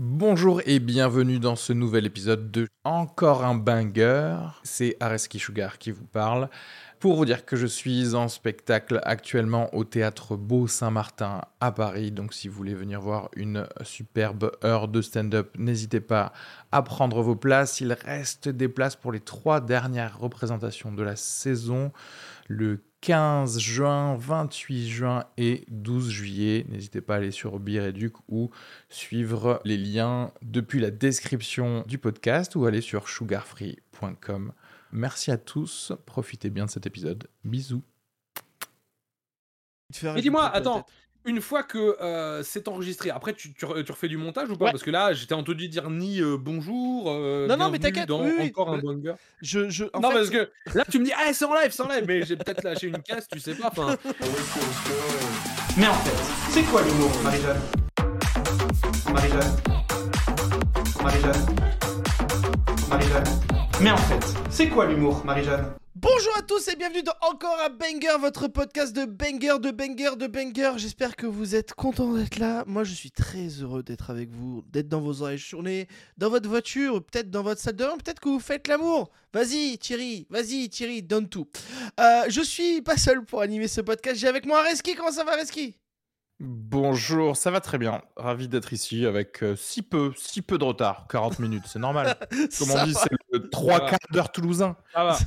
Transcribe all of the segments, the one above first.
Bonjour et bienvenue dans ce nouvel épisode de Encore un banger. C'est Areski Sugar qui vous parle. Pour vous dire que je suis en spectacle actuellement au théâtre Beau Saint-Martin à Paris. Donc si vous voulez venir voir une superbe heure de stand-up, n'hésitez pas à prendre vos places. Il reste des places pour les trois dernières représentations de la saison. Le 15 juin, 28 juin et 12 juillet. N'hésitez pas à aller sur Bireduc ou suivre les liens depuis la description du podcast ou aller sur sugarfree.com. Merci à tous, profitez bien de cet épisode. Bisous. Mais dis-moi, attends, une fois que euh, c'est enregistré, après tu, tu, tu, refais du montage ou pas? Ouais. Parce que là, j'étais entendu dire ni euh, bonjour. euh, Non, non, mais t'inquiète, dans oui, oui, Encore un banger. Je, je, en non, fait, parce que là, tu me dis, ah, c'est en live, c'est en live, mais j'ai peut-être lâché une casse, tu sais pas. Enfin, Mais en fait, c'est quoi l'humour, Marie-Jeanne? Marie-Jeanne? Marie-Jeanne Marie-Jeanne Mais en fait, c'est quoi l'humour, Marie-Jeanne? Bonjour à tous et bienvenue dans Encore un Banger, votre podcast de banger, de banger, de banger. J'espère que vous êtes contents d'être là. Moi, je suis très heureux d'être avec vous, d'être dans vos oreilles journée, dans votre voiture, peut-être dans votre salle de bain, peut-être que vous faites l'amour. Vas-y, Thierry, vas-y, Thierry, donne tout. Euh, je suis pas seul pour animer ce podcast. J'ai avec moi Reski. Comment ça va, Reski? Bonjour, ça va très bien. Ravi d'être ici avec euh, si peu, si peu de retard. 40 minutes, c'est normal. Comme Ça on dit, va. c'est le 3 quarts d'heure toulousain. ça va, Ça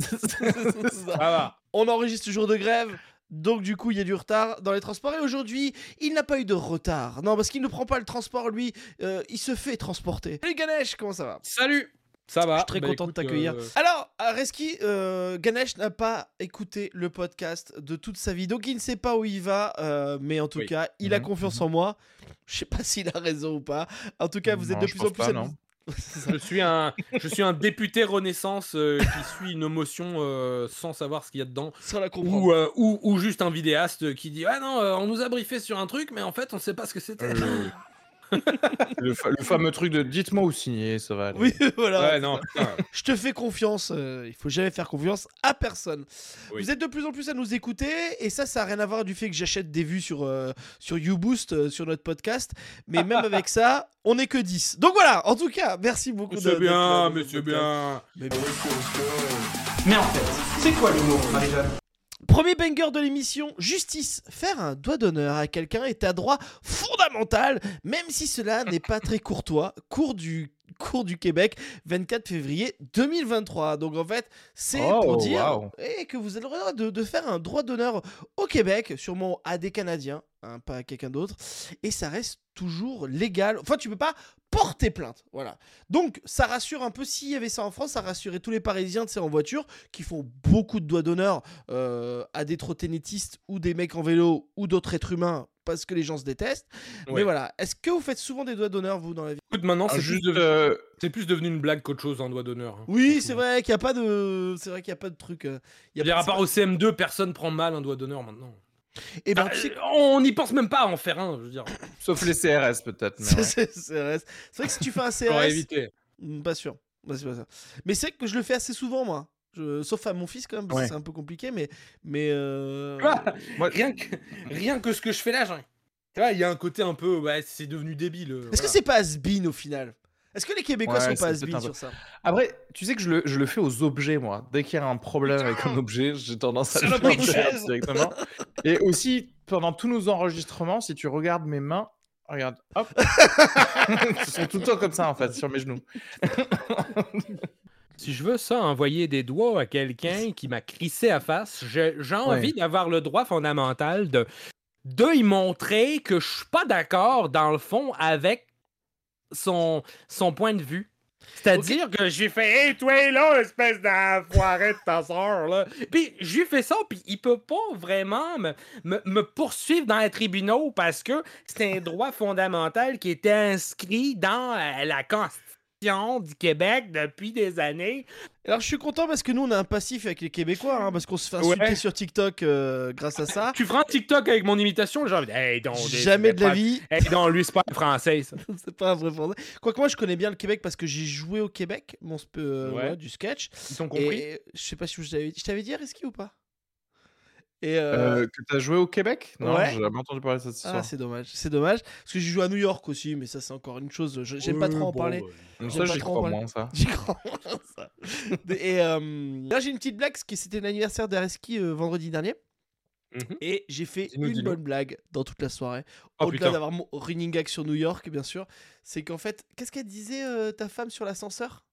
ça va. On enregistre toujours de grève. Donc du coup, il y a du retard dans les transports. Et aujourd'hui, il n'a pas eu de retard. Non, parce qu'il ne prend pas le transport, lui. euh, il se fait transporter. Salut Ganesh, comment ça va? Salut, ça va. Je suis très Bah, content écoute, de t'accueillir. euh, Alors, euh, Reski, euh, Ganesh n'a pas écouté le podcast de toute sa vie. Donc il ne sait pas où il va. euh, mais en tout Oui. cas, il a Mhm, confiance en moi. Je sais pas s'il a raison ou pas. En tout cas, vous êtes Non, de plus en plus... pas. Je suis un, je suis un député Renaissance euh, qui suit une motion euh, sans savoir ce qu'il y a dedans, Sans la comprendre. ou, euh, ou, ou juste un vidéaste qui dit ah non, euh, on nous a briefé sur un truc, mais en fait on sait pas ce que c'était. Le, fa- le fameux truc de dites-moi où signer, ça va aller. Oui, voilà. ouais non. Je te fais confiance. euh, il faut jamais faire confiance à personne. Oui. Vous êtes de plus en plus à nous écouter et ça, ça n'a rien à voir du fait que j'achète des vues sur euh, sur YouBoost euh, sur notre podcast. Mais même avec ça, on n'est que 10. Donc voilà. En tout cas, merci beaucoup. C'est bien, mais ce c'est podcast. bien. Mais en fait, c'est quoi l'humour, Marie-Jeanne? Premier banger de l'émission, justice. Faire un doigt d'honneur à quelqu'un est un droit fondamental, même si cela n'est pas très courtois. Cours du, cours du Québec, 24 février 2023. Donc en fait, c'est Oh, pour dire que vous avez le droit de, de faire un droit d'honneur au Québec, sûrement à des Canadiens, hein, pas à quelqu'un d'autre. Et ça reste toujours légal. Enfin, tu peux pas porter plainte. Voilà. Donc, ça rassure un peu. S'il y avait ça en France, ça rassurait tous les Parisiens, tu sais, en voiture, qui font beaucoup de doigts d'honneur euh, à des trottinettistes ou des mecs en vélo ou d'autres êtres humains parce que les gens se détestent. Mais voilà. Est-ce que vous faites souvent des doigts d'honneur, vous, dans la vie? Écoute, maintenant Ah, c'est juste, devenu, euh, c'est plus devenu une blague qu'autre chose, un doigt d'honneur. hein. Oui, c'est vrai qu'il n'y a pas de. C'est vrai qu'il n'y a pas de truc. euh, il Je veux dire, à part pas- au CM2, personne prend mal un doigt d'honneur maintenant. Eh ben, Enfin, sais- euh, on n'y pense même pas à en faire un, je veux dire. sauf les CRS peut-être. c'est ouais. c'est- c'est vrai. Que si tu fais un Pour CRS. éviter. Hmm, Pas sûr. Bah, c'est pas ça. Mais c'est vrai que je le fais assez souvent, moi. Je- Sauf à mon fils, quand même, parce que Ouais. c'est un peu compliqué, mais. mais euh, Ah, Moi- rien, que, rien que ce que je fais là, genre, tu vois, il y a un côté un peu, ouais, c'est devenu débile. euh, Est-ce que c'est pas has-been au final? Est-ce que les Québécois Ouais, sont pas peu- sur ça? Après, tu sais que je le, je le fais aux objets, moi. Dès qu'il y a un problème avec un objet, j'ai tendance à le faire directement. Et aussi, pendant tous nos enregistrements, si tu regardes mes mains, regarde, hop, elles sont tout le temps comme ça en fait, sur mes genoux. Si je veux ça, envoyer des doigts à quelqu'un qui m'a crissé à face, j'ai j'ai envie Ouais. d'avoir le droit fondamental de, de y montrer que je suis pas d'accord, dans le fond, avec son, son point de vue. C'est-à-dire que j'ai fait Hey, toi là, espèce d'enfoiré de ta soeur, là. Puis j'ai fait ça, puis il peut pas vraiment me, me, me poursuivre dans les tribunaux parce que c'est un droit fondamental qui était inscrit dans euh, la Constitution du Québec depuis des années. Alors je suis content parce que nous on a un passif avec les Québécois, hein, parce qu'on se fait insulter Ouais. sur TikTok euh, grâce à ça. Tu feras un TikTok avec mon imitation, genre, hey, donc, Jamais de la vie. Hey, donc, lui, c'est pas un français, ça. c'est pas un vrai français. Quoique moi je connais bien le Québec parce que j'ai joué au Québec, mon sp- euh, Ouais. du sketch. Ils t'ont compris? Et je sais pas si je t'avais je t'avais dit Reski ou pas? Et euh, Euh, que t'as joué au Québec? Non, Ouais. j'ai jamais entendu parler de cette histoire. Ah, c'est dommage, c'est dommage. Parce que j'ai joué à New York aussi, mais ça, c'est encore une chose. je- J'aime pas trop en parler. Ça, pas j'y crois moins, ça. J'y crois moins, ça. Et euh, là, j'ai une petite blague, parce que c'était l'anniversaire d'Areski vendredi dernier. Mhm. Et j'ai fait une bonne blague dans toute la soirée. Oh, Au-delà d'avoir mon running gag sur New York, bien sûr. C'est qu'en fait, qu'est-ce qu'elle disait ta femme sur l'ascenseur?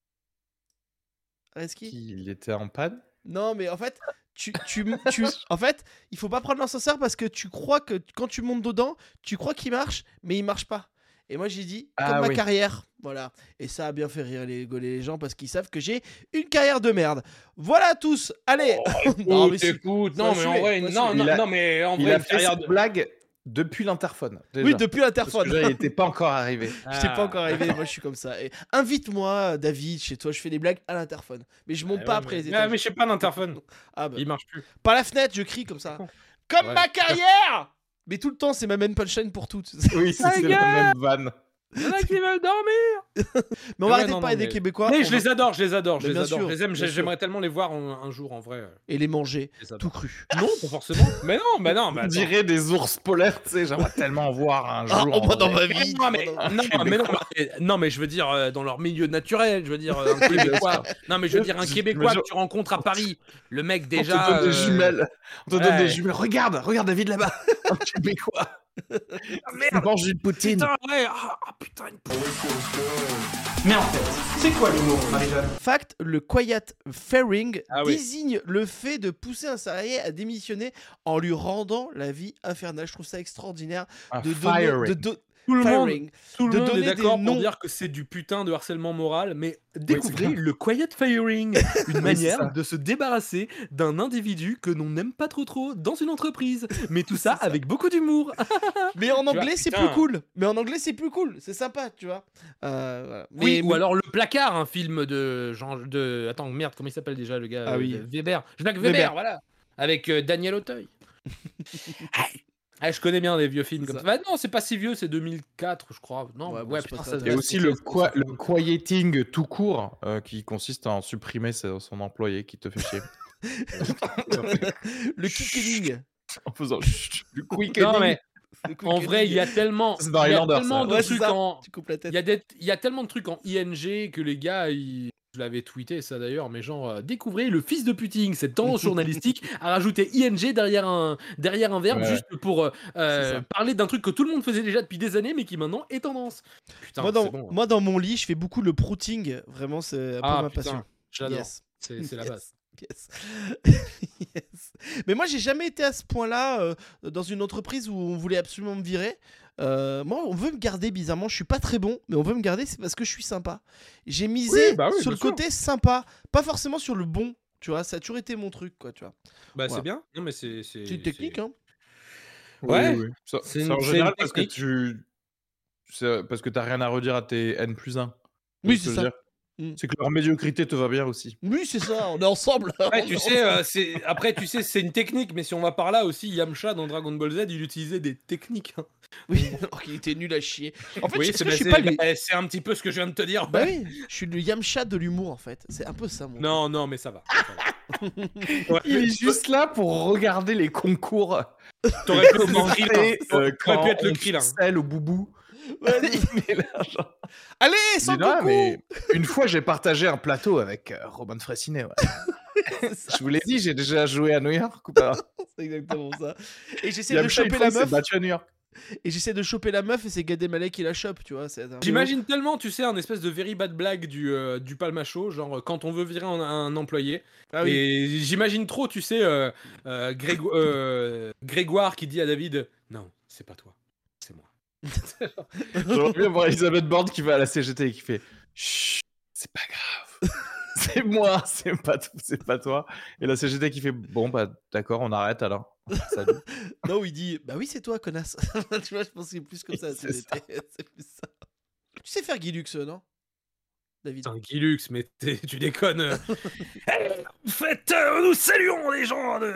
Areski? Il était en panne? Non, mais en fait, tu, tu, tu- en fait, il faut pas prendre l'ascenseur parce que tu crois que quand tu montes dedans, tu crois qu'il marche, mais il marche pas. Et moi, j'ai dit, Ah comme ma oui. carrière. Voilà. Et ça a bien fait rire les, rigoler les gens parce qu'ils savent que j'ai une carrière de merde. Voilà tous. Allez. Non, mais Écoute, non, mais en vrai, non, mais en Il vrai, a une fait carrière de. blague depuis l'interphone. déjà. Oui, depuis Parce que l'interphone. il était pas encore arrivé. Je t'ai Ah. pas encore arrivé, moi je suis comme ça. Et invite-moi, David, chez toi, je fais des blagues à l'interphone. Mais je monte Ah pas ouais, après mais- les Ah, étages. mais je sais pas, l'interphone. Ah bah, Il marche plus. par la fenêtre, je crie comme ça. Comme Ouais. ma carrière Mais tout le temps, c'est ma main punchline pour toutes. Oui, c'est la même vanne. Il y en a qui veulent dormir. Mais on va Ouais, arrêter non, de parler non, des Québécois. Mais on je va- les adore, je les adore, je les bien adore. sûr, je les aime, j'aimerais tellement les voir un, un jour en vrai. Et les manger, les tout cru. Non, pas forcément. mais non, mais non, mais On dirait des ours polaires, tu sais. J'aimerais tellement en voir un Ah, jour. oh, en dans vrai. ma vie Non mais, non, mais non, mais, je veux dire euh, dans leur milieu naturel, je veux dire euh, un Québécois. Non mais je veux dire un Québécois que tu rencontres à Paris. Le mec On déjà. te donne des euh, jumelles. On te donne des jumelles. Regarde, regarde David là-bas. Un Québécois. Ah, merde. mange une poutine. Putain ouais. Ah ah, putain. une- Mais en fait, c'est quoi l'humour, Marie-Jeanne? Fact, le quiet firing Ah oui. désigne le fait de pousser un salarié à démissionner en lui rendant la vie infernale. Je trouve ça extraordinaire. Un De donner, de Tout le monde, firing. tout le de monde est d'accord pour dire que c'est du putain de harcèlement moral, mais découvrez le quiet firing, une manière de se débarrasser d'un individu que l'on n'aime pas trop trop dans une entreprise, mais tout ça, avec beaucoup d'humour. Mais en anglais, c'est plus cool. Mais en anglais, c'est plus cool. C'est sympa, tu vois. Euh, voilà. Oui, Mais- ou alors Le Placard, un film de genre de attends merde comment il s'appelle déjà le gars Ah euh, oui. Weber, Jacques Weber, Weber. voilà, avec euh, Daniel Auteuil. Ah, je connais bien les vieux films comme Ça. Bah non, c'est pas si vieux, c'est 2004 je crois. Non, Ouais, ouais, putain, ça Il y a aussi le, quoi, le quieting tout court euh, qui consiste à en supprimer son employé qui te fait chier. le kickening. en faisant chut, du quickening. Non mais Le en vrai, il y a tellement il y a tellement de Ouais, trucs en Tu coupes la tête. il y a des- il y a tellement de trucs en ING que les gars ils je l'avais tweeté ça d'ailleurs, mais genre euh, découvrez le fils de puting, cette tendance journalistique à rajouter ING derrière un derrière un verbe Ouais. juste pour euh, euh, parler d'un truc que tout le monde faisait déjà depuis des années mais qui maintenant est tendance. Putain, moi, dans, bon. hein. moi, dans mon lit, je fais beaucoup le prouting. Vraiment, c'est un peu ah ma putain, passion. j'adore. Yes. C'est c'est la Yes. base. Yes. Yes. Mais moi, j'ai jamais été à ce point-là euh, dans une entreprise où on voulait absolument me virer. Euh, moi, on veut me garder bizarrement. Je suis pas très bon, mais on veut me garder, c'est parce que je suis sympa. J'ai misé Oui, bah oui, sur le sûr. côté sympa, pas forcément sur le bon. Tu vois, ça a toujours été mon truc, quoi. Tu vois, Bah Voilà. c'est bien. Non mais c'est une technique, hein. Oui, Ouais. oui, C'est en général une parce que tu. c'est parce que t'as rien à redire à tes N plus 1. Oui, c'est ça. Mm. C'est que leur médiocrité te va bien aussi. Oui, c'est ça. On est ensemble. On tu sais, euh, c'est après tu sais c'est une technique, mais si on va par là aussi, Yamcha dans Dragon Ball Z, il utilisait des techniques. hein. Oui, alors qu'il était nul à chier. En fait, oui, c'est que je pas le- bah, c'est un petit peu ce que je viens de te dire. Bah oui, je suis le Yamcha de l'humour en fait. C'est un peu ça mon. Non, non, mais ça va. ça va. Ouais, Il est juste là pour regarder les concours. T'aurais pu euh, pu être le Krillin. ficelle au boubou. Genre. Allez, sans là, mais une fois, j'ai partagé un plateau avec euh, Robin Fressinet. ouais. Ça, Je vous l'ai dit, j'ai déjà joué à New York ou pas? C'est exactement ça. Et j'essaie de choper la meuf. battu à New York. Et j'essaie de choper la meuf et c'est Gad Elmaleh qui la chope, tu vois. un- J'imagine tellement, tu sais, un espèce de very bad blague du, euh, du palmacho, genre euh, quand on veut virer un, un employé. Ah oui. Et j'imagine trop, tu sais, euh, euh, Grégo- euh, Grégoire qui dit à David Non, c'est pas toi. J'aimerais bien voir Elisabeth Borne qui va à la CGT et qui fait Chut, c'est pas grave. c'est moi, c'est pas, c'est pas toi. Et la CGT qui fait Bon, bah d'accord, on arrête alors. Salut. Non, il dit Bah oui, c'est toi, connasse. tu vois, je pense que c'est plus comme ça. C'est c'est c'est plus ça. Tu sais faire Guilux, euh, non? David Putain, Guilux, mais t'es- tu déconnes. euh. Eh, en fait, euh, nous saluons les gens de.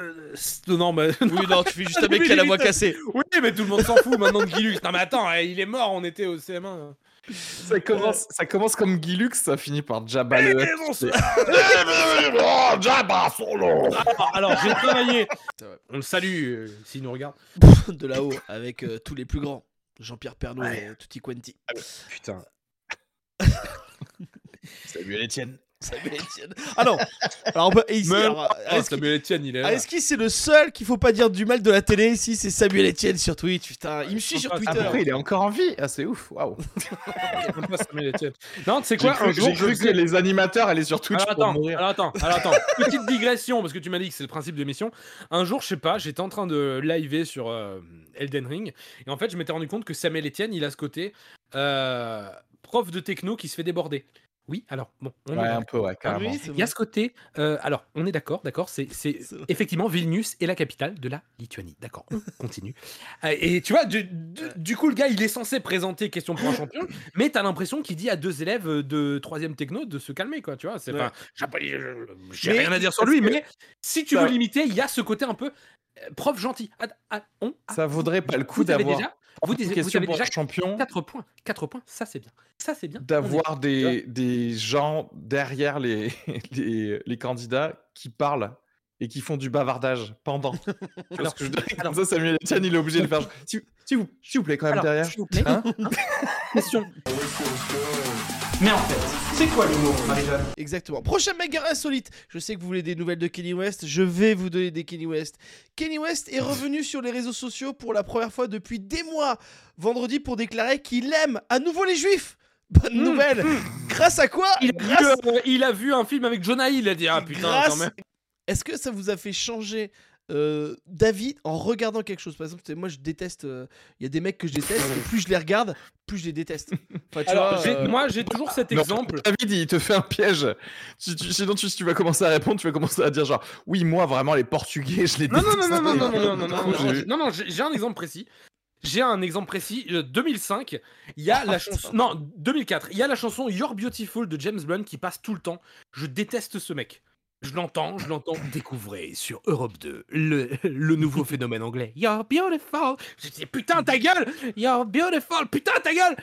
de- Non, mais. Oui, non, tu fais juste un mec qui a la voix cassée. Oui, mais tout le monde s'en fout maintenant de Guilux. Non, mais attends, eh, il est mort, on était au CM1. Ça commence, ça commence comme Guilux, ça finit par Jabba le Eh, solo Alors, alors, j'ai travaillé. On le salue euh, s'il nous regarde. de là-haut avec euh, tous les plus grands. Jean-Pierre Pernaut Ouais. et Tutti Quanti. Putain. Etienne. Samuel Etienne. Ah non Alors, on peut- et ici, Mais- alors, Ah, Samuel Etienne, il est là. Areski, c'est le seul qu'il faut pas dire du mal de la télé ici, c'est Samuel Etienne sur Twitch. Putain, il me suit sur pas- Twitter. Après, il est encore en vie? Ah, c'est ouf. Waouh. Pas Samuel Etienne? Non, tu sais J'ai quoi cru, Un jour, j'ai je cru que faisais- les animateurs allaient sur Twitch alors pour attends, mourir. alors attends, alors attends, petite digression parce que tu m'as dit que c'est le principe de l'émission. Un jour, je sais pas, j'étais en train de liver sur euh, Elden Ring et en fait, je m'étais rendu compte que Samuel Etienne, il a ce côté euh, prof de techno qui se fait déborder. Oui, alors bon, on Ouais, un peu, ouais, Ah carrément. oui, Il y a ce côté. euh, alors, on est d'accord, d'accord. C'est, effectivement Vilnius est la capitale de la Lituanie. D'accord. On continue. Euh, et tu vois, du, du- du coup, le gars, il est censé présenter question pour un champion, mais t'as l'impression qu'il dit à deux élèves de troisième techno de se calmer, quoi. Tu vois, c'est Ouais. pas. J'ai, rien à dire sur lui, mais si tu veux l'imiter, il y a ce côté un peu euh, prof gentil. Ah, ah, on- ah, Ça vaudrait pas le coup d'avoir déjà, vous, disiez- vous question avez pour déjà champion, 4 points. 4 points, ça c'est bien. Ça c'est bien. D'avoir des, des gens derrière les, les, les candidats qui parlent et qui font du bavardage pendant. Tu vois Alors, ce que je veux dire? alors- Comme ça, Samuel Etienne, il est obligé de faire. S'il vous, s'il vous plaît, quand même, Alors, derrière. s'il vous plaît, Hein? hein, question. Mais en fait, c'est quoi l'humour, Marie-Jeanne? Exactement. Prochain banger insolite. Je sais que vous voulez des nouvelles de Kenny West. Je vais vous donner des Kenny West. Kenny West est revenu sur les réseaux sociaux pour la première fois depuis des mois. Vendredi pour déclarer qu'il aime à nouveau les juifs. Bonne Mmh, nouvelle. Grâce à quoi? Il a, Grâce vu, euh, il a vu un film avec Jonah Hill, il a dit Ah putain, grâce- quand même. Est-ce que ça vous a fait changer euh, d'avis en regardant quelque chose Par exemple, moi je déteste. euh, Il y a des mecs que je déteste. et plus je les regarde, plus je les déteste. Enfin, tu Alors, vois, j'ai- euh, moi j'ai toujours cet Non, exemple. David, il te fait un piège. Si tu- sinon, tu, si tu vas commencer à répondre, tu vas commencer à dire genre, oui, moi, vraiment, les Portugais, je les Non, non, déteste. non, non, non, non, non, non, non, non, non, j'ai- non, non, j'ai un exemple précis. J'ai un exemple précis. euh, 2005, il y a la chanson. Non, 2004, il y a la chanson You're Beautiful de James Blunt qui passe tout le temps. Je déteste ce mec. Je l'entends, je l'entends. Découvrez sur Europe 2 le, le nouveau phénomène anglais. You're beautiful. Je dis putain ta gueule. You're beautiful. Putain ta gueule.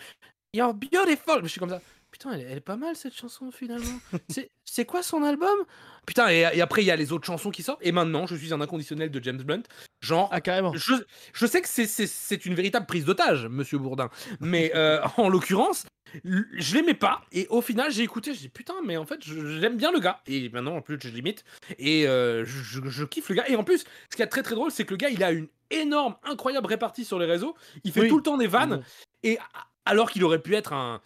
You're beautiful. Je suis comme ça. Putain, elle, elle est pas mal cette chanson finalement. C'est- quoi son album? Putain, et, et après il y a les autres chansons qui sortent. Et maintenant, je suis un inconditionnel de James Blunt. Genre, Ah, carrément. je, je sais que c'est- une véritable prise d'otage, monsieur Bourdin. Mais euh, en l'occurrence, je l'aimais pas. Et au final, j'ai écouté, je dis putain, mais en fait, j'aime bien le gars. Et maintenant, en plus, je limite. Et euh, je, je- je kiffe le gars. Et en plus, ce qui est très très drôle, c'est que le gars, il a une énorme, incroyable répartie sur les réseaux. Il fait Oui. tout le temps des vannes. Bon. Et alors qu'il aurait pu être un.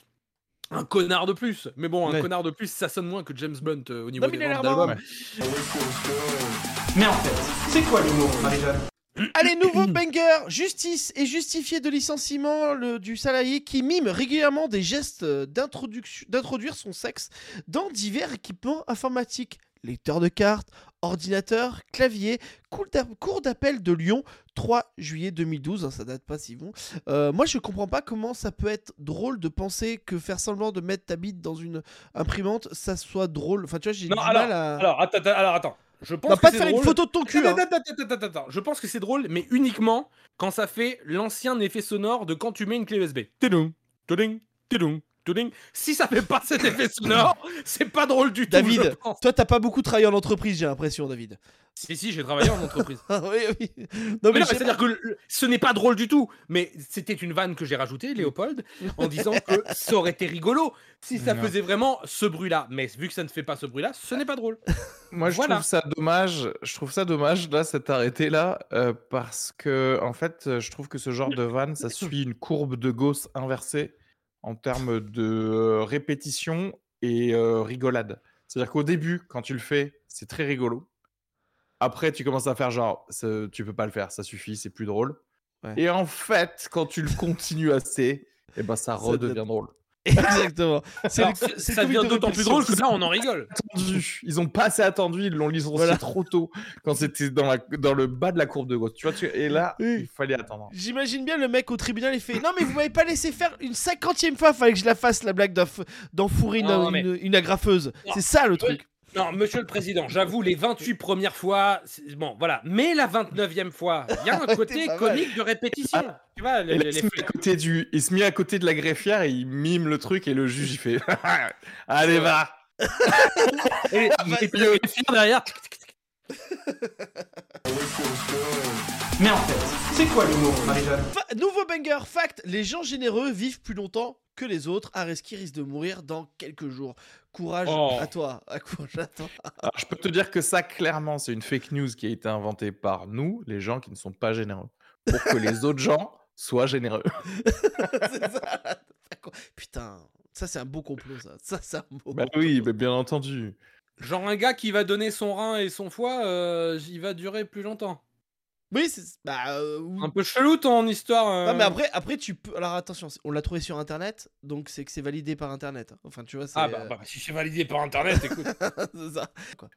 Un connard de plus. Mais bon, un Ouais. connard de plus, ça sonne moins que James Blunt euh, au niveau Non, des d'albums. Mais en fait, c'est quoi l'humour, Marie-Jeanne? Allez, nouveau banger Justice est justifié de licenciement le- du salarié qui mime régulièrement des gestes d'introduction- d'introduire son sexe dans divers équipements informatiques. Lecteur de cartes, ordinateur, clavier, cour d'a- cour d'appel de Lyon, 3 juillet 2012, hein, ça date pas si bon. Euh, moi je comprends pas comment ça peut être drôle de penser que faire semblant de mettre ta bite dans une imprimante, ça soit drôle. Enfin tu vois, j'ai du Non, mal alors, à... alors, attends, attends, alors, attends. Je pense Non, que pas de faire une drôle. photo de ton cul, hein. Attends, attends, attends, attends, attends. Je pense que c'est drôle, mais uniquement quand ça fait l'ancien effet sonore de quand tu mets une clé USB. Tidung, tidung, tidung, Si ça fait pas cet effet sonore, c'est pas drôle du tout. David. Toi t'as pas beaucoup travaillé en entreprise, j'ai l'impression, David. Si, si, j'ai travaillé en entreprise. Ah oui, oui. Non, Mais c'est-à-dire que le- ce n'est pas drôle du tout. Mais c'était une vanne que j'ai rajoutée, Léopold, en disant que ça aurait été rigolo si ça Non. faisait vraiment ce bruit-là. Mais vu que ça ne fait pas ce bruit-là, ce n'est pas drôle. Moi, je Voilà. trouve ça dommage. Je trouve ça dommage là, cet arrêté là, euh, parce que en fait, euh, je trouve que ce genre de van, ça suit une courbe de Gauss inversée en termes de euh, répétition et euh, rigolade. C'est-à-dire qu'au début, quand tu le fais, c'est très rigolo. Après, tu commences à faire genre, tu peux pas le faire, ça suffit, c'est plus drôle. Ouais. Et en fait, quand tu le continues assez, et ben ça redevient drôle. Exactement. C'est ça- devient de d'autant plus drôle que là, on en rigole. attendu. Ils ont pas assez attendu, ils l'ont licencié Voilà. trop tôt quand c'était dans, la, dans le bas de la courbe de Gauss. Tu vois, tu- et là, Oui. il fallait attendre. J'imagine bien le mec au tribunal, il fait Non, mais vous m'avez pas laissé faire une cinquantième fois, fallait que je la fasse la blague d'enf- d'enfourrer une, Non, mais- une, une agrafeuse. Non. C'est ça le truc. Non, monsieur le président, j'avoue, les 28 premières fois, c'est- bon, voilà. Mais la 29e fois, il y a un côté pas mal. comique de répétition. tu vois, les, Et là, les- il, se met à côté du... il se met à côté de la greffière et il mime le truc et le juge il fait Allez va et- Ah, bah, et puis le fier derrière. tic, tic, tic. Mais en fait, c'est quoi l'humour, Marie-Jeanne? Fa- nouveau banger, fact, les gens généreux vivent plus longtemps que les autres. Areski risque de mourir dans quelques jours. Courage Oh. à toi. À courage à toi. Alors, Je peux te dire que ça, clairement, c'est une fake news qui a été inventée par nous, les gens qui ne sont pas généreux, pour que les autres gens soient généreux. Ça. Putain, ça c'est un beau complot ça. Ça c'est un beau. Bah oui, mais bien entendu. Genre un gars qui va donner son rein et son foie, euh, il va durer plus longtemps. Oui, c'est bah euh, oui. Un peu chelou ton histoire. euh. Non mais après après tu peux alors attention, on l'a trouvé sur internet, donc c'est que c'est validé par internet. Enfin, tu vois, c'est Ah bah, bah, si c'est validé par internet, écoute. c'est ça.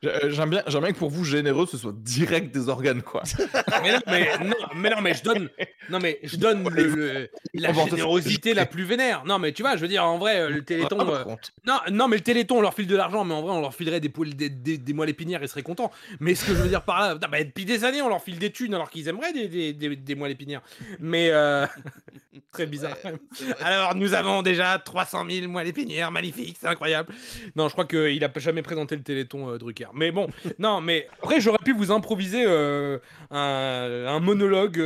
J'ai- euh, J'aime bien, j'aime bien que pour vous, généreux, ce soit direct des organes, quoi. mais, non, mais, non, mais non, mais je donne, non, mais je donne le, le- la générosité la plus vénère. Non, mais tu vois, je veux dire, en vrai, euh, le Téléthon. Ah, euh, non, non, mais le Téléthon, on leur file de l'argent, mais en vrai, on leur filerait des, poils, des, des, des moelles épinières, ils seraient contents. Mais ce que je veux dire par là, non, bah, depuis des années, on leur file des thunes alors qu'ils aimeraient des, des, des, des moelles épinières. Mais euh, très bizarre. Ouais. Alors, nous avons déjà 300 000 moelles épinières, magnifique, c'est incroyable. Non, je crois qu'il a jamais présenté le Téléthon euh, Drucker. Mais bon, non, mais après, j'aurais pu vous improviser euh, un, un monologue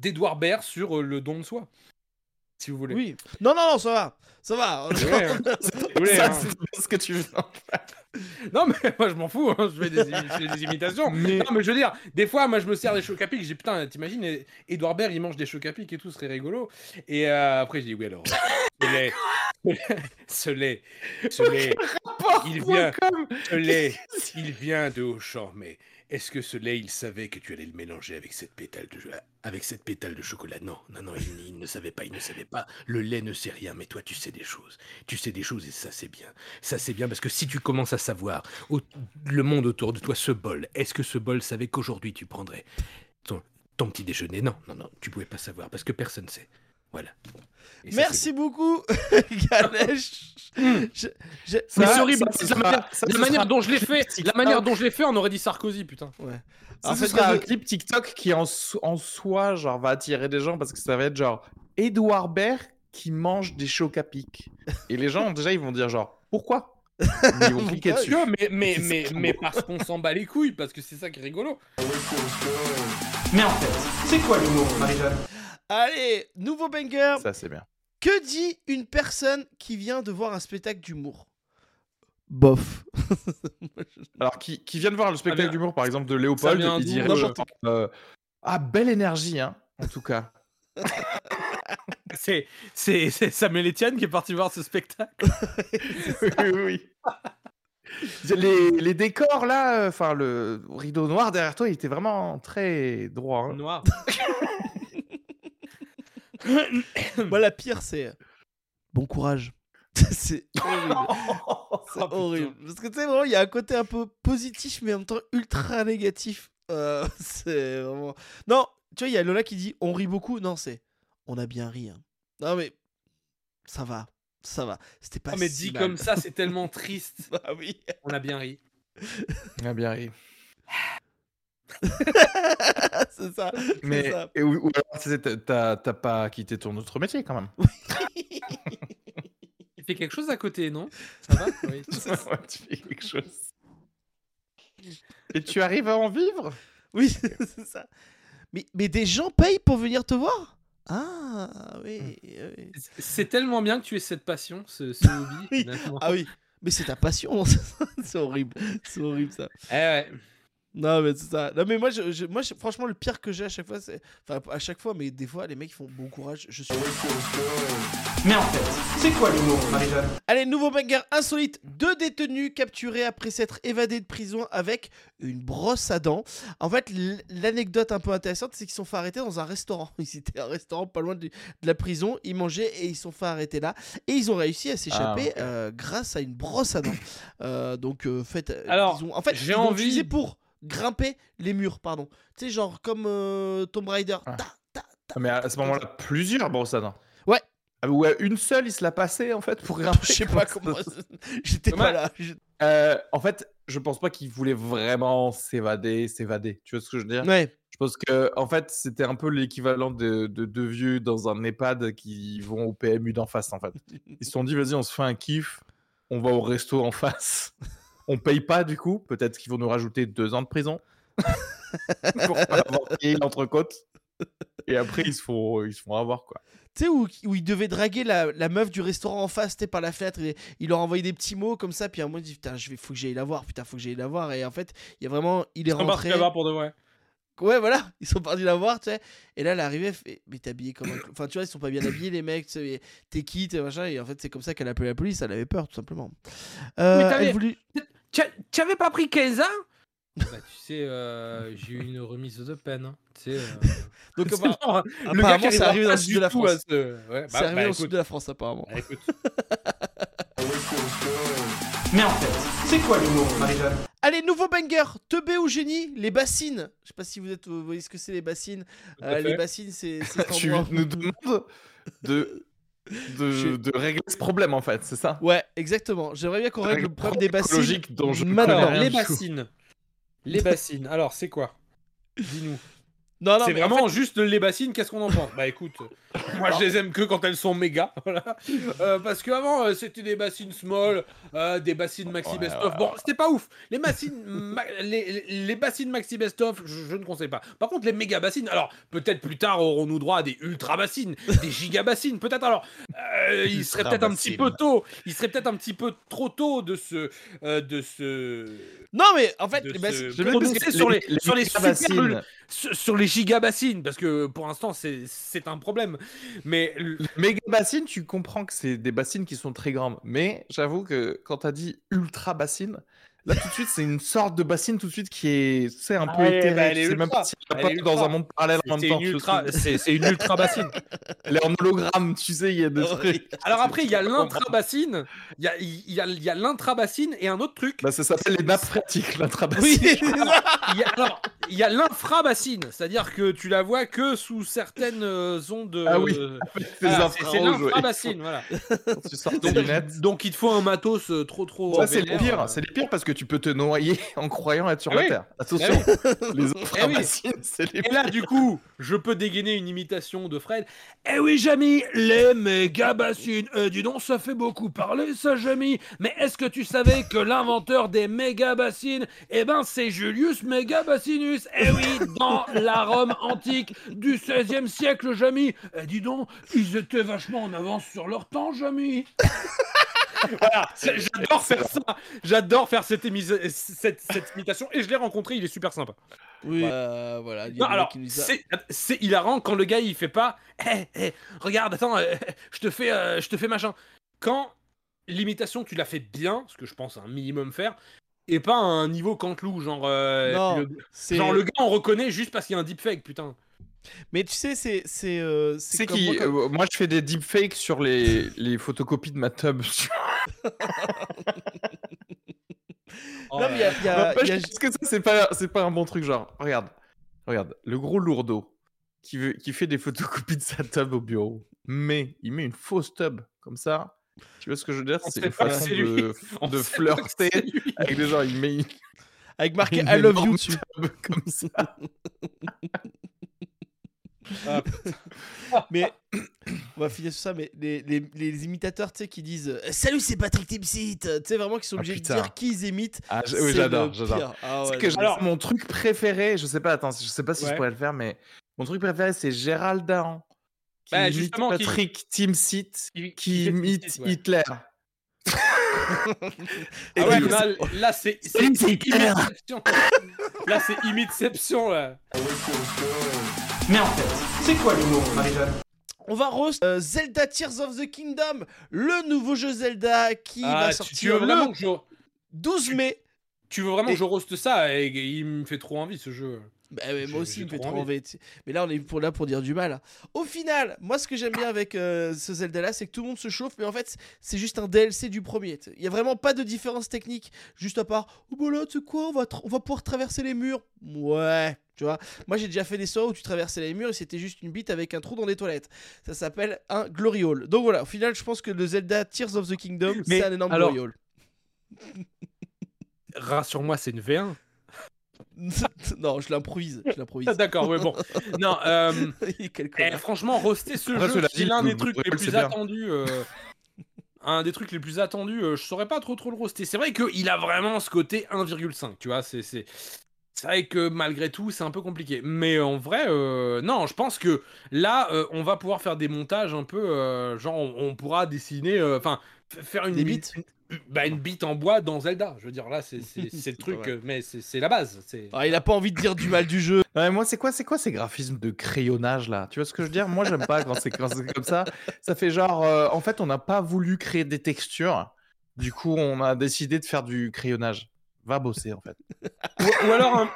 d'Edouard Baird sur le don de soi. Si vous voulez. Oui. Non non non, ça va. Ça va. Ouais, hein. Voulez, Ça, hein. ce que tu veux. Non, mais moi, je m'en fous, hein, je fais des, imi- je fais des imitations. Mais- Non, mais je veux dire, des fois, moi, je me sers des chocs à pic, j'ai putain, t'imagines, Edouard Baird, il mange des chocs à pic et tout, ce serait rigolo. Et euh, après, j'ai dit, oui, alors, ce lait, ce lait, ce lait, il vient, ce lait, il vient de Auchan, mais est-ce que ce lait, il savait que tu allais le mélanger avec cette pétale de, avec cette pétale de chocolat? Non, non, non, il, ne savait pas, il ne savait pas. Le lait ne sait rien, mais toi, tu sais des choses. Tu sais des choses et ça, c'est bien. Ça, c'est bien parce que si tu commences à savoir le monde autour de toi, ce bol, est-ce que ce bol savait qu'aujourd'hui tu prendrais ton, ton petit déjeuner? Non, non, non, tu pouvais pas savoir parce que personne sait. Voilà. Et ça, Merci beaucoup Ganesh. Je- je- Mais Ça, c'est horrible. ça, la manière, ça, la ce manière sera dont je l'ai fait, la manière dont je l'ai fait, on aurait dit Sarkozy, putain. Ouais. Ça, ce sera un le- clip TikTok qui en, so- en soi genre, va attirer des gens parce que ça va être genre Edouard Baird qui mange des chocs à pic. Et les gens, déjà, ils vont dire genre pourquoi? Mais Ils vont cliquer dessus. Mais parce qu'on s'en bat les couilles, parce que c'est ça qui est rigolo. Mais en fait, c'est quoi l'humour, Marie-Jeanne? Allez, nouveau banger. Ça, c'est bien. Que dit une personne qui vient de voir un spectacle d'humour? Bof. Alors, qui, qui vient de voir le spectacle d'humour, par exemple, de Léopold, il dirait genre, euh, Ah, belle énergie, hein, en tout cas. C'est, c'est, c'est Samuel Etienne qui est parti voir ce spectacle. oui, oui, oui. Les, les décors là, enfin le rideau noir derrière toi, il était vraiment très droit. hein. Noir. Moi, la pire, c'est. Bon courage. c'est horrible. C'est Oh, putain. horrible. Parce que tu sais, vraiment, il y a un côté un peu positif, mais en même temps ultra négatif. Euh, c'est vraiment. Non, tu vois, il y a Lola qui dit on rit beaucoup. Non, c'est on a bien ri. hein. Non, mais ça va. Ça va. C'était pas Ah, mais si dit mal. comme ça, c'est tellement triste. Ah oui. On a bien ri. Ah, bien ri. c'est ça. Mais ça. et, ou, ou alors, tu sais, t'as- pas quitté ton autre métier quand même. Il fait quelque chose à côté, non? Ça va? Oui. Ouais, tu fais quelque chose. Et tu arrives à en vivre? Oui, c'est ça. Mais, mais des gens payent pour venir te voir? Ah, oui. oui. C'est tellement bien que tu aies cette passion, ce, ce hobby. Oui. Ah oui. Mais c'est ta passion. c'est horrible. C'est horrible ça. Eh ouais. Non, mais c'est ça. Non, mais moi, je, je- moi je- franchement, le pire que j'ai à chaque fois, c'est. Enfin, à chaque fois, mais des fois, les mecs font bon courage. Je suis. Mais en fait, c'est quoi l'humour, Marie-Jeanne? Allez, nouveau banger insolite. Deux détenus capturés après s'être évadés de prison avec une brosse à dents. En fait, l'anecdote un peu intéressante, c'est qu'ils sont fait arrêter dans un restaurant. Ils étaient à un restaurant pas loin de, de la prison. Ils mangeaient et ils sont fait arrêter là. Et ils ont réussi à s'échapper ok. euh, grâce à une brosse à dents. Euh, donc, euh, faites. Alors, ils ont- en fait, j'ai ils envie- pour grimper les murs, pardon. Tu sais, genre comme euh, Tomb Raider. Ah. Ta, ta, ta. Mais à ce moment-là, plusieurs à dents. Ouais. Ah, ouais, une seule, il se l'a passée en fait pour grimper. Je sais pas comme comment. J'étais pas là. Euh, en fait, je pense pas qu'il voulait vraiment s'évader, s'évader. Tu vois ce que je veux dire? Ouais. Je pense que en fait, c'était un peu l'équivalent de de deux vieux dans un EHPAD qui vont au PMU d'en face, en fait. Ils se sont dit: «Vas-y, on se fait un kiff, on va au resto en face. On paye pas du coup, peut-être qu'ils vont nous rajouter 2 ans de prison pour pas avoir payé l'entrecôte et après ils se font ils se font avoir, quoi». Tu sais, où, où il devait draguer la, la meuf du restaurant en face, tu sais, par la fenêtre. Et il leur envoyait des petits mots comme ça. Puis à un moment, il dit Putain, je vais, faut que j'aille la voir. Putain, faut que j'aille la voir. Et en fait, il y a vraiment. Il est Ils sont partis rentré. là-bas pour de vrai. Ouais, voilà, ils sont partis la voir, tu sais. Et là, elle arrivait, elle fait Mais t'es habillé comme un. Enfin, tu vois, ils sont pas bien habillés, les mecs, tu sais, t'es qui, t'es machin. Et en fait, c'est comme ça qu'elle a appelé la police, elle avait peur, tout simplement. Euh, Mais elle voulait- Tu avais pas pris 15 ans? Bah, tu sais, euh, j'ai eu une remise de peine. hein. Tu sais, euh, Donc, c'est apparemment, genre, le apparemment, gars qui arrive c'est arrivé en dans le sud de la France. ce- ouais, c'est bah, arrivé bah, dans le écoute, sud de la France, apparemment. bah, écoute. Mais en fait, c'est quoi l'humour, Marie-Jeanne? Allez, nouveau banger, Teubé ou génie, les bassines. Je sais pas si vous, êtes, vous voyez ce que c'est les bassines. Euh, les bassines, c'est Tu nous demandes de de Je- de régler ce problème, en fait, c'est ça? Ouais, exactement. J'aimerais bien qu'on règle le problème des bassines. dont je maintenant. les bassines. Les bassines. Alors, c'est quoi? Dis-nous. Non, non, C'est en vraiment juste les bassines, qu'est-ce qu'on en pense? Bah écoute, moi je les aime que quand elles sont méga, voilà. Euh, parce qu'avant euh, c'était des bassines small, euh, des bassines maxi Ouais, best-of. ouais, Bon, c'était pas ouf. Les bassines, ma- les, les- bassines maxi best-of, je, je ne conseille pas. Par contre, les méga bassines, alors peut-être plus tard aurons-nous droit à des ultra bassines, des giga bassines. Peut-être alors, euh, il serait peut-être un petit peu tôt. Il serait peut-être un petit peu trop tôt de se, euh, de se, Non, mais en fait, les bassines. Je vais sur les, les sur les super- sur, les gigabassines, parce que pour l'instant c'est c'est un problème. Mais l- Méga bassines, tu comprends que c'est des bassines qui sont très grandes. Mais j'avoue que quand t'as dit ultra bassine, là tout de suite, c'est une sorte de bassine tout de suite qui est, c'est un peu Ah, est- éthérée. bah, elle tu est sais même pas pas dans un monde parallèle en c'est même temps. c'est c'est une ultra bassine. Elle est en hologramme, tu sais, il y a des Oh, trucs. Alors après il y a Je comprends. l'intrabassine, il y a il y a, il y a l'intrabassine et un autre truc. Bah, ça s'appelle les nappes phréatiques, Oui, l'intrabassine. c'est ça. Il y a, alors il y a l'infrabassine, c'est-à-dire que tu la vois que sous certaines euh, ondes. Ah oui, euh, c'est l'infrabassine, voilà. Quand tu sors tes Donc, lunettes. donc il te faut un matos euh, trop trop. Ça, c'est pires, euh. c'est les pires parce que tu peux te noyer en croyant être sur Ah la. Terre. Attention, les infrabassines, c'est les Et là, du coup, je peux dégainer une imitation de Fred. Eh oui, Jamy, les méga bassines. Eh, dis donc, ça fait beaucoup parler, ça, Jamy. Mais est-ce que tu savais que l'inventeur des méga bassines, eh ben, c'est Julius Eh oui, dans la Rome antique du XVIe siècle, Jamy. Eh, dis donc, ils étaient vachement en avance sur leur temps, Jamy. Voilà, j'adore faire ça. J'adore faire cette, émis- cette, cette imitation et je l'ai rencontré, il est super sympa. Oui, euh, voilà. il y a Non, des alors, c'est hilarant quand le gars il fait pas Eh, eh, regarde, attends, euh, je te fais euh, je te fais machin. Quand l'imitation tu l'as fait bien, ce que je pense un minimum faire, et pas à un niveau Cantelou, genre euh, Non, le, c'est- genre le gars on reconnaît juste parce qu'il y a un deepfake, putain. Mais tu sais, c'est. C'est euh, qui moi, euh, Moi, je fais des deepfakes sur les, les photocopies de ma tub. Non, mais il y a- Parce que ça, c'est pas, c'est pas un bon truc. Genre, regarde, regarde, le gros lourdeau qui, veut, qui fait des photocopies de sa tub au bureau, mais il met une fausse tub comme ça. Tu vois ce que je veux dire? C'est une façon de, flirter avec les gens. Il met une, Avec marqué I love you dessus. comme ça. Mais on va finir sur ça. Mais les, les, les imitateurs, tu sais, qui disent euh, Salut, c'est Patrick Timsit. Tu sais, vraiment, qui sont Ah, obligés de dire qui ils imitent. Ah, oui, j'adore, j'adore. pire. Ah ouais, que Alors- mon truc préféré, je sais pas, attends, je sais pas si Ouais. je pourrais le faire, mais mon truc préféré, c'est Gérald Dahan. Qui Bah, justement, qui- Patrick Qui- qui fait imite ouais. Hitler. Ah ouais, là, là c'est Hitler. imitation. Là c'est imitation là. Mais en fait, c'est quoi l'humour, Marie-Jeanne? On va roast euh, Zelda Tears of the Kingdom, le nouveau jeu Zelda qui Ah, va sortir le que je 12 mai. tu veux vraiment Et- que je roste ça? Et il me fait trop envie ce jeu. Bah J'ai- moi aussi, il me fait trop envie. Mais là, on est pour là pour dire du mal. Au final, moi, ce que j'aime bien avec euh, ce Zelda-là, c'est que tout le monde se chauffe, mais en fait, c'est juste un DLC du premier. Il y a vraiment pas de différence technique, juste à part, oh bah là, tu sais quoi, on va, on va pouvoir traverser les murs. Ouais, tu vois. Moi, j'ai déjà fait des soirées où tu traversais les murs et c'était juste une bite avec un trou dans les toilettes. Ça s'appelle un Glory Hall. Donc voilà, au final, je pense que le Zelda Tears of the Kingdom, Mais c'est un énorme alors- Glory Hall. Rassure-moi, c'est une V1. non, je l'improvise. Je l'improvise. Ah, D'accord, ouais, bon. Non, euh, eh, franchement, roster ce Après, jeu, c'est l'un des trucs le- les le- plus attendus. euh, un des trucs les plus attendus, euh, je saurais pas trop trop le roster. C'est vrai qu'il a vraiment ce côté 1,5, tu vois. C'est c'est c'est vrai que malgré tout, c'est un peu compliqué. Mais en vrai, euh, non, je pense que là, euh, on va pouvoir faire des montages un peu, euh, genre, on, on pourra dessiner, enfin, faire une bite, bah, une bite en bois dans Zelda. Je veux dire, là, c'est le truc, mais c'est c'est la base. C'est Ah, il a pas envie de dire du mal du jeu. Ouais, moi, c'est quoi, c'est quoi ces graphismes de crayonnage là? Tu vois ce que je veux dire? Moi, j'aime pas quand c'est quand c'est comme ça. Ça fait genre, euh, en fait, on n'a pas voulu créer des textures. Du coup, on a décidé de faire du crayonnage. Va bosser en fait. ou, ou alors un,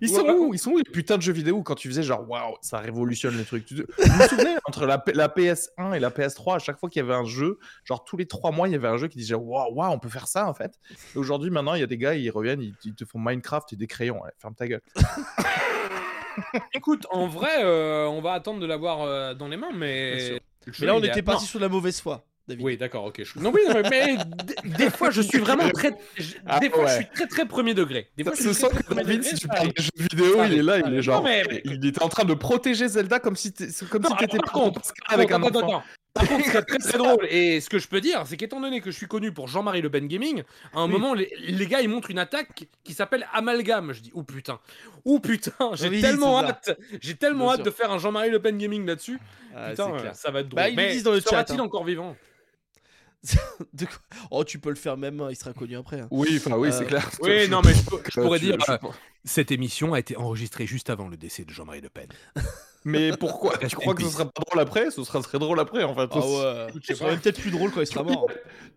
Ils sont où? Ils sont où les putains de jeux vidéo quand tu faisais genre waouh, ça révolutionne le truc? Tu te- Vous vous souvenez entre la, P- la PS1 et la PS3, à chaque fois qu'il y avait un jeu, genre tous les trois mois, il y avait un jeu qui disait waouh, waouh, on peut faire ça en fait. Et Aujourd'hui, maintenant, il y a des gars, ils reviennent, ils, ils te font Minecraft et des crayons. Ferme ta gueule. Écoute, en vrai, euh, on va attendre de l'avoir euh, dans les mains, mais. Mais là, on était parti Non. sur la mauvaise foi, David. Oui, d'accord, ok. je- Non, oui, non, mais, des fois, je suis vraiment très. je- Ah, des fois, je suis très, très premier degré. Des fois, je David, degré, si tu parles arrive. de jeux vidéo, il est là, il est genre. Non, mais- Il était en train de protéger Zelda comme si t'es- comme si Non, t'étais par contre, avec un Attends, enfant. Par contre, ce est très très drôle, et ce que je peux dire, c'est qu'étant donné que je suis connu pour Jean-Marie Le Pen Gaming, à un Oui. moment, les, les gars, ils montrent une attaque qui s'appelle Amalgame. Je dis, oh putain, oh putain, j'ai Oui, tellement hâte, j'ai tellement Bien hâte sûr. de faire un Jean-Marie Le Pen Gaming là-dessus. Ah, putain, euh, ça va être drôle. Bah, ils le Mais disent dans le chat, sera-t-il hein. encore vivant? De quoi Oh, tu peux le faire même, hein, il sera connu après. hein. Oui, enfin, oui, Euh, c'est clair. Oui, Je- non, mais je, euh, pourrais dire. euh, Cette émission a été enregistrée juste avant le décès de Jean-Marie Le Pen. Mais pourquoi Tu crois que ce sera pas drôle après? Ce sera très drôle après en fait. Ah ouais. Ce sera pas. peut-être plus drôle quand il sera mort.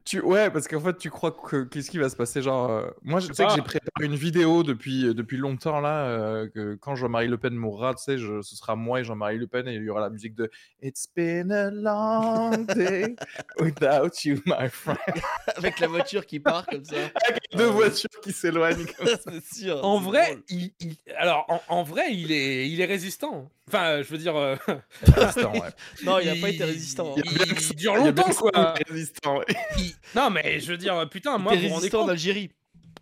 Tu... Ouais, parce qu'en fait, tu crois que qu'est-ce qui va se passer Genre, euh, moi, je sais que j'ai préparé une vidéo depuis euh, depuis longtemps là, euh, que quand Jean-Marie Le Pen mourra, tu sais, je- ce sera moi et Jean-Marie Le Pen et il y aura la musique de It's been a long day without you, my friend. Avec la voiture qui part comme ça. Deux voitures qui s'éloignent. comme ça. c'est sûr. En vrai, il, il- alors en, en vrai, il est, il est résistant. Enfin, je veux dire, euh, Résistant, ouais. Non, il a pas été résistant. hein. Il il, dure longtemps, quoi. il est Résistant, ouais. Il- Non, mais je veux dire, putain, moi, vous résistant en compte, Algérie.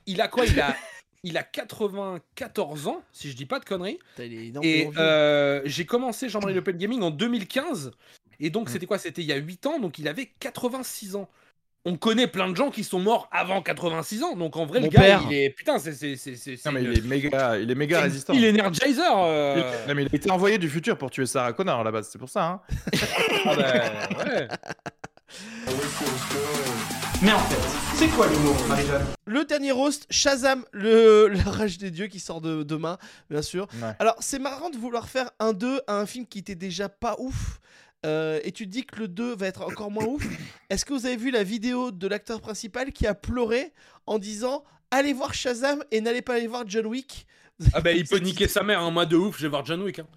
il a quoi Il a, il a 94 ans, si je dis pas de conneries. Putain, il est énormément Et euh, j'ai commencé Jean-Marie Le Pen Gaming en 2015. Et donc, Mm. c'était quoi? C'était il y a 8 ans, donc il avait 86 ans. On connaît plein de gens qui sont morts avant 86 ans. Donc en vrai, Mon le gars, père. il est. Putain, c'est. c'est- c'est- c'est- Non, mais c'est il est méga, il est méga résistant. Il est Energizer. euh. Il- Non, mais il a été envoyé du futur pour tuer Sarah Connor à la base, c'est pour ça. Hein. Ah bah, ouais. Mais en fait, c'est quoi l'humour, Marie-Jeanne? Le dernier roast, Shazam, le... la rage des dieux qui sort de demain, bien sûr. Ouais. Alors, c'est marrant de vouloir faire un 2 à un film qui était déjà pas ouf. Euh, et tu te dis que le 2 va être encore moins ouf. Est-ce que vous avez vu la vidéo de l'acteur principal qui a pleuré en disant Allez voir Shazam et n'allez pas aller voir John Wick? Ah bah il peut niquer sa mère, hein. moi de ouf, je vais voir John Wick. hein.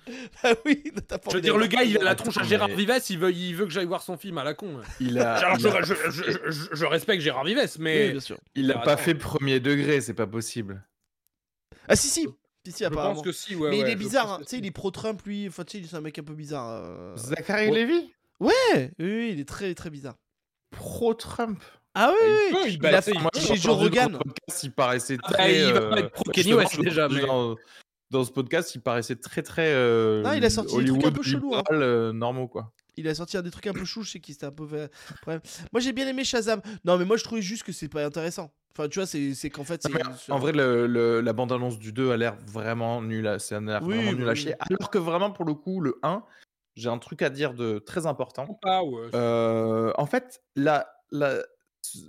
Ah oui, t'as pas Je veux dire, le gars, il a la tronche à Gérard Vives, il veut, il veut que j'aille voir son film à la con. Il a, Alors il a- je, je- je- je- je respecte Gérard Vives, Oui, mais bien sûr. il a Alors, pas attends. fait premier degré, c'est pas possible. Ah si, si. Si, si, je pense que si, ouais. Mais il est bizarre, hein. tu sais, il est pro-Trump, lui. Enfin, tu sais, c'est un mec un peu bizarre. euh. Zachary Ouais. Levy Ouais, oui, oui, il est très, très bizarre. Pro-Trump. Ah oui, Il oui, peut, il Il bah, a fait il Moi, chez Joe Rogan. podcast, il paraissait Ah très. il va euh, pas être pro justement, West, je- déjà, mais- Dans, dans ce podcast, il paraissait très très. euh, Ah, il a sorti des trucs un peu chelous, hein. euh, normaux quoi. Il a sorti des trucs un peu chou, je sais qu'il c'était un peu. Moi j'ai bien aimé Shazam. Non mais moi je trouvais juste que c'est pas intéressant. Enfin tu vois c'est qu'en fait Non, c'est mais en vrai, le, le- la bande-annonce du 2 a l'air vraiment nul à, c'est un air Oui, vraiment nul à oui. chier. Alors que vraiment, pour le coup, le 1, j'ai un truc à dire de très important. Ah ouais. Euh, en fait, la, la,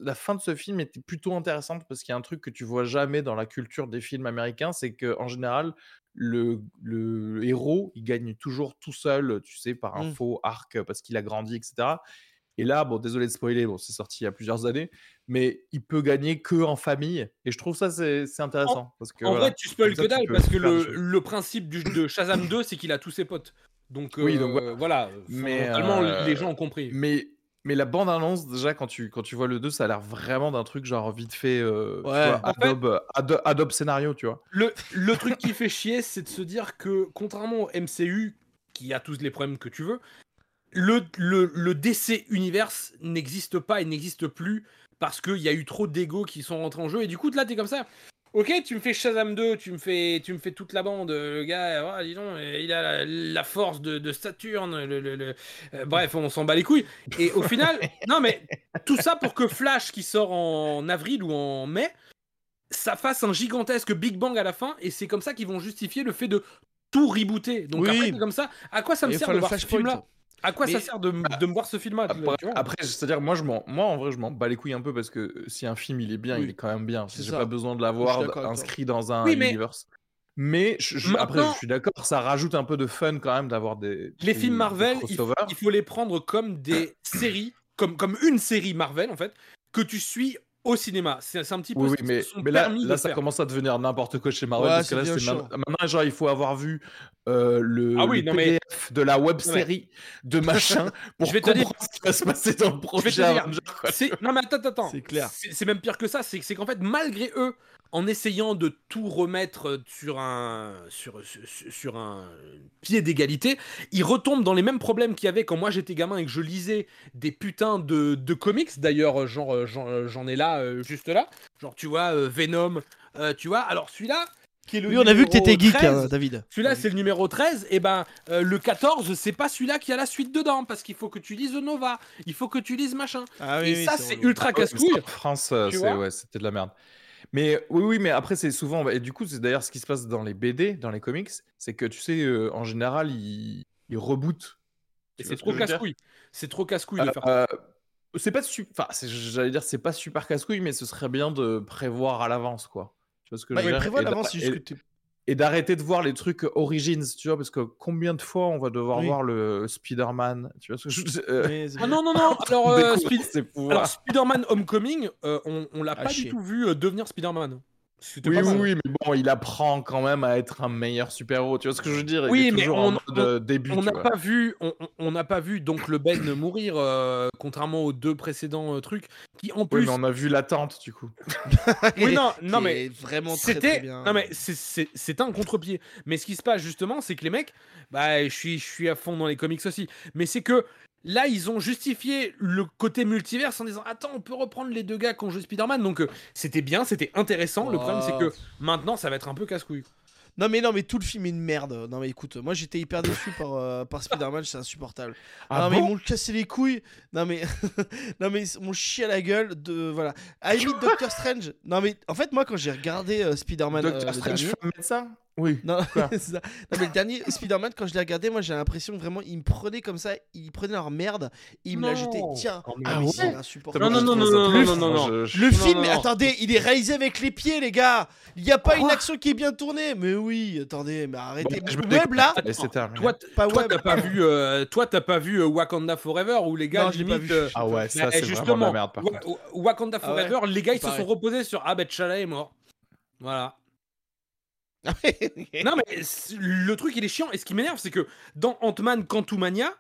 la fin de ce film était plutôt intéressante parce qu'il y a un truc que tu vois jamais dans la culture des films américains, c'est qu'en général, le, le héros, il gagne toujours tout seul, tu sais, par un Mm. faux arc parce qu'il a grandi, etc. Et là, bon, désolé de spoiler, bon, c'est sorti il y a plusieurs années, mais il peut gagner que en famille. Et je trouve ça, c'est intéressant. parce que, En voilà. vrai, tu spoil que dalle parce que le, le principe du, de Shazam 2, c'est qu'il a tous ses potes. Donc, Oui, euh, donc voilà. Mais, euh, les gens ont compris. Mais, mais la bande-annonce, déjà, quand tu, quand tu vois le 2, ça a l'air vraiment d'un truc genre vite fait, euh, tu Ouais. vois, En fait- Adobe, Ado- Adobe Scénario, tu vois. Le, le truc qui fait chier, c'est de se dire que, contrairement au MCU, qui a tous les problèmes que tu veux, le, le, le DC Universe n'existe pas et n'existe plus parce qu'il y a eu trop d'ego qui sont rentrés en jeu. Et du coup, là, t'es comme ça. Ok, tu me fais Shazam 2, tu me fais, tu me fais toute la bande. Le gars, ah, dis donc, il a la, la force de, de Saturne. Le, le- le- euh, bref, on s'en bat les couilles. Et au final, non, mais tout ça pour que Flash, qui sort en avril ou en mai, ça fasse un gigantesque Big Bang à la fin. Et c'est comme ça qu'ils vont justifier le fait de tout rebooter. Donc Oui. après, comme ça. À quoi ça me Et sert de le voir ce film-là À quoi ça sert de, me voir ce film-là Après, après, c'est-à-dire, moi, je m'en, moi, en vrai, je m'en bats les couilles un peu parce que euh, si un film il est bien, Oui. il est quand même bien. J'ai pas besoin de l'avoir inscrit dans un Oui, mais- universe. Mais je- je- après, je suis d'accord, ça rajoute un peu de fun quand même d'avoir des. Les des- films Marvel, il, faut les prendre comme des séries, comme, comme une série Marvel en fait, que tu suis au cinéma. C'est un petit peu Oui, mais, mais là, ça commence à devenir n'importe quoi chez Marvel. Ouais, parce que là, maintenant, genre, il faut avoir vu euh, le, Ah oui, le non, mais- PDF de la web série de machin pour Je vais te dire- comprendre ce qui va se passer dans le vais te dire, Non mais attends, attends. C'est clair. C'est même pire que ça. C'est qu'en fait, malgré eux, en essayant de tout remettre sur un sur, sur, un pied d'égalité, ils retombent dans les mêmes problèmes qu'il y avait quand moi j'étais gamin et que je lisais des putains de, de comics. D'ailleurs, genre euh, j'en euh, j'en ai là, euh, juste là. Genre tu vois euh, Venom, euh, tu vois. Alors celui-là. Qui est le Oui, on a vu que t'étais geek, 13, hein, David. Celui-là, c'est le numéro 13. Et ben, euh, le 14, c'est pas celui-là qui a la suite dedans. Parce qu'il faut que tu lises Nova. Il faut que tu lises machin. Ah et ça, c'est ultra Ah casse-couille. France, euh, ouais, c'était de la merde. Mais oui, oui, mais après, c'est souvent. Et du coup, c'est d'ailleurs ce qui se passe dans les BD, dans les comics, c'est que tu sais, euh, en général, ils, ils rebootent. Et c'est trop casse-couille. C'est trop casse-couille de faire euh, c'est pas su- enfin, c'est- j'allais dire, c'est pas super casse-couille, mais ce serait bien de prévoir à l'avance, quoi. Tu vois ce que Bah, il prévoit Et d'a- l'avance, c'est juste et- que t'es- et d'arrêter de voir les trucs Origins, tu vois, parce que combien de fois on va devoir Oui. voir le Spider-Man, tu vois ce que je euh, Ah non, non, non. Alors, euh, Speed- alors. Spider-Man Homecoming, euh, on, on l'a Ah, pas chier. du tout vu euh, devenir Spider-Man. Oui, oui, oui, mais bon, il apprend quand même à être un meilleur super-héros. Tu vois ce que je veux dire? Il Oui, est mais toujours on- en mode euh, début. On tu n'a pas vu, on on- n'a pas vu donc le Ben mourir, euh, contrairement aux deux précédents euh, trucs, qui en Oui, plus. mais on a vu l'attente, du coup. Oui, non, mais vraiment très, très C'était bien. non mais c'est- c'est c'est un contre-pied. Mais ce qui se passe justement, c'est que les mecs, bah je suis je suis à fond dans les comics aussi. Mais c'est que là ils ont justifié le côté multiverse en disant attends on peut reprendre les deux gars qui ont joué Spider-Man donc euh, c'était bien, c'était intéressant. Le problème c'est que maintenant ça va être un peu casse-couille. Non mais non mais tout le film est une merde. Non mais écoute, moi j'étais hyper déçu par, euh, par Spider-Man, c'est insupportable. Ah non mais ils m'ont cassé les couilles. Non mais non mais ils m'ont chié à la gueule de voilà. À limite Doctor Strange. Non mais en fait moi quand j'ai regardé euh, Spider-Man euh, Doctor le Strange, dernier- médecin Oui. non, Quoi c'est ça. Non, mais le dernier Spider-Man, quand je l'ai regardé, moi j'ai l'impression vraiment, ils me prenaient comme ça, ils prenaient leur merde, et ils me la Non. jetaient. Tiens, Oh, mais ah, mais ouais c'est insupportable. Non, non, non, non, non, non, non, non. je- Le Non, film, non, non. attendez, il est réalisé avec les pieds, les gars. Il n'y a pas une action qui est bien tournée. Mais oui, attendez, mais arrêtez. Bon, je me web là, terminé. Toi pas t'as pas vu euh, toi t'as pas vu euh, Wakanda Forever où les gars Non, pas vu. euh, Ah ouais, ça bah, c'est vraiment de justement, la merde par Wa- contre. Wa- Wakanda Ah Forever, les gars ils se sont reposés sur ah ben T'Challa est mort. Voilà. Non mais le truc il est chiant et ce qui m'énerve c'est que dans Ant-Man Quantumania,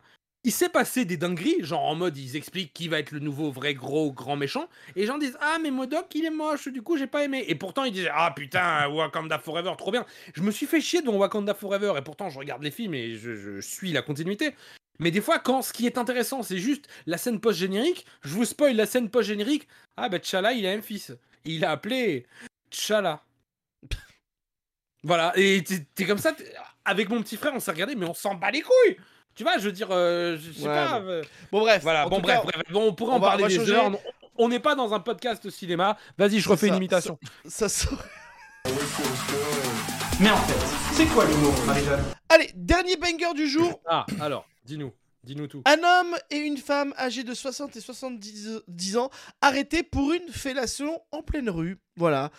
il s'est passé des dingueries, genre en mode ils expliquent qui va être le nouveau vrai gros grand méchant et les gens disent "Ah mais Modok, il est moche, du coup, j'ai pas aimé." Et pourtant ils disaient "Ah putain, Wakanda Forever, trop bien." Je me suis fait chier dans Wakanda Forever et pourtant je regarde les films et je, je suis la continuité. Mais des fois, quand ce qui est intéressant, c'est juste la scène post-générique, je vous spoil la scène post-générique. Ah, bah, T'Challa, il a un fils. Il a appelé T'Challa. Voilà, et t'es comme ça, avec mon petit frère, on s'est regardé, mais on s'en bat les couilles. Tu vois, je veux dire, euh, je sais Ouais, pas. bon. euh, Bon, bref. voilà, bon, bref, cas, bref, bon, on pourrait on en va- parler va des changer. heures. On- n'est pas dans un podcast cinéma. Vas-y, je refais ça, une imitation. Ça sort- Mais en fait, c'est quoi l'humour, Marie-Jeanne? Allez, dernier banger du jour. Ah, alors, dis-nous, dis-nous tout. Un homme et une femme âgés de 60 et 70 10 ans arrêtés pour une fellation en pleine rue. Voilà.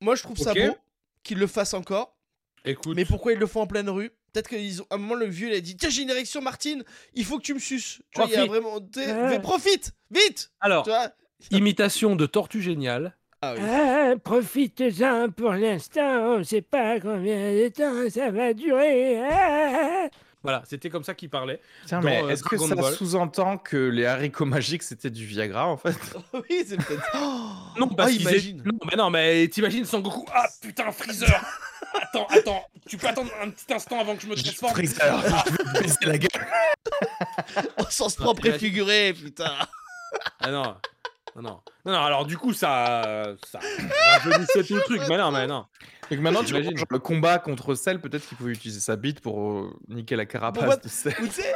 Moi, je trouve ça beau qu'ils le fassent encore. Écoute, Mais pourquoi ils le font en pleine rue? Peut-être qu'à un moment, le vieux, il a dit Tiens, j'ai une érection, Martine, il faut que tu me suces. Tu vois, il y a vraiment. Ouais. Mais profite Vite alors, Tu vois? imitation de Tortue Géniale. Ah oui. Ah, Profite-en pour l'instant, on sait pas combien de temps ça va durer. Ah. Voilà, c'était comme ça qu'il parlait. Tiens, dans, mais euh, est-ce que ça Ball. sous-entend que les haricots magiques c'était du Viagra en fait? Oui, c'est peut-être. Oh Non, parce Ah, qu'ils imagine. étaient- Non, mais non, mais t'imagines Son Goku. Ah putain, Freezer Attends, attends. Tu peux attendre un petit instant avant que je me transforme Freezer, je vais te baisser la gueule. Au sens propre et figuré, putain. Ah non. Non, non. Non, non, alors du coup, ça. ça rajeunissait tout le truc. Mais non, mais non. Donc maintenant, tu imagines le combat contre Cell, peut-être qu'il pouvait utiliser sa bite pour euh, niquer la carapace Bon, bah, de Cell. Ou tu sais,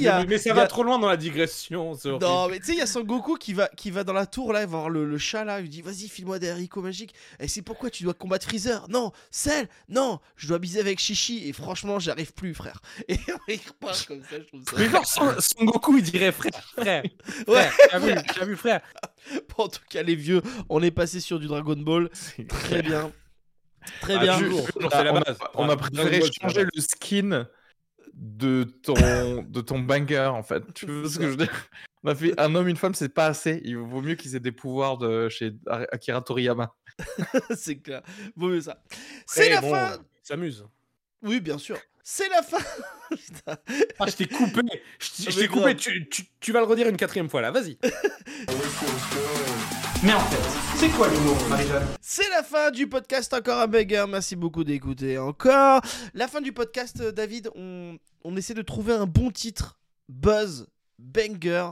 y a. mais, mais ça va a- trop loin dans la digression. Non, mais tu sais, il y a Son Goku qui va, qui va dans la tour là, il va voir le, le chat là, il lui dit Vas-y, file-moi des haricots magiques. Et c'est pourquoi tu dois combattre Freezer Non, Cell, non, je dois biser avec Chichi. Et franchement, j'arrive plus, frère. Et il repart comme ça, je trouve ça. Mais genre, Son, Son Goku, il dirait frère, frère. Ouais. T'as vu, t'as vu, frère Bon, en tout cas, les vieux, on est passé sur du Dragon Ball. Très bien. Très Ah, bien. On a-. On a Ah, préféré c'est la changer le skin de ton, de ton banger, en fait. Tu vois ce que je veux dire? On a fait un homme, une femme, c'est pas assez. Il vaut mieux qu'ils aient des pouvoirs de chez Akira Toriyama. c'est clair. Vaut mieux ça. C'est Eh, la bon, fin. il S'amuse. Oui, bien sûr. C'est la fin. Ah, je t'ai coupé. Je t'ai- Ah, coupé. Tu, tu- tu vas le redire une quatrième fois là. Vas-y. Mais en fait, c'est quoi l'humour, Marie-Jeanne? C'est la fin du podcast Encore un banger. Merci beaucoup d'écouter encore. La fin du podcast, euh, David, on, on essaie de trouver un bon titre, buzz, banger,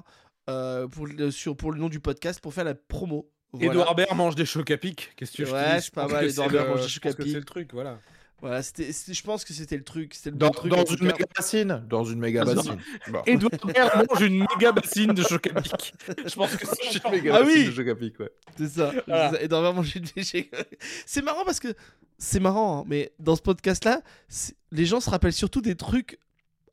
euh, pour, le, sur, pour le nom du podcast, pour faire la promo. Voilà. Edouard Baird mange des chocs à pic. Qu'est-ce que je te Ouais, c'est pas mal, Edouard Baird mange des chocs à pic. C'est le truc, voilà. Voilà, c'était, c'était- je pense que c'était le truc. C'était le Dans, bon truc. dans une méga bassine Dans une méga bassine. Bon. Edouard Baird mange une méga bassine de pic. Je pense que c'est Une méga Ah bassine oui de Chocapic, ouais. C'est ça. Voilà. c'est ça. Vraiment, j'ai j'ai- C'est marrant parce que c'est marrant, hein, mais dans ce podcast-là, les gens se rappellent surtout des trucs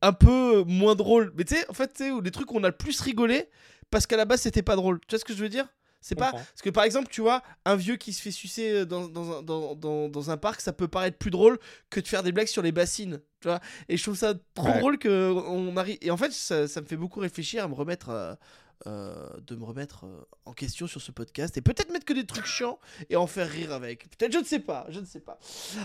un peu moins drôles. Mais tu sais, en fait, tu sais, où les trucs où on a le plus rigolé parce qu'à la base, c'était pas drôle. Tu vois ce que je veux dire? C'est pas parce que par exemple tu vois un vieux qui se fait sucer euh, dans, dans, un, dans, dans, dans un parc ça peut paraître plus drôle que de faire des blagues sur les bassines tu vois et je trouve ça trop Ouais. drôle que on arrive et en fait ça, ça me fait beaucoup réfléchir à me remettre euh, euh, de me remettre euh, en question sur ce podcast et peut-être mettre que des trucs chiants et en faire rire avec. Peut-être, je ne sais pas, je ne sais pas.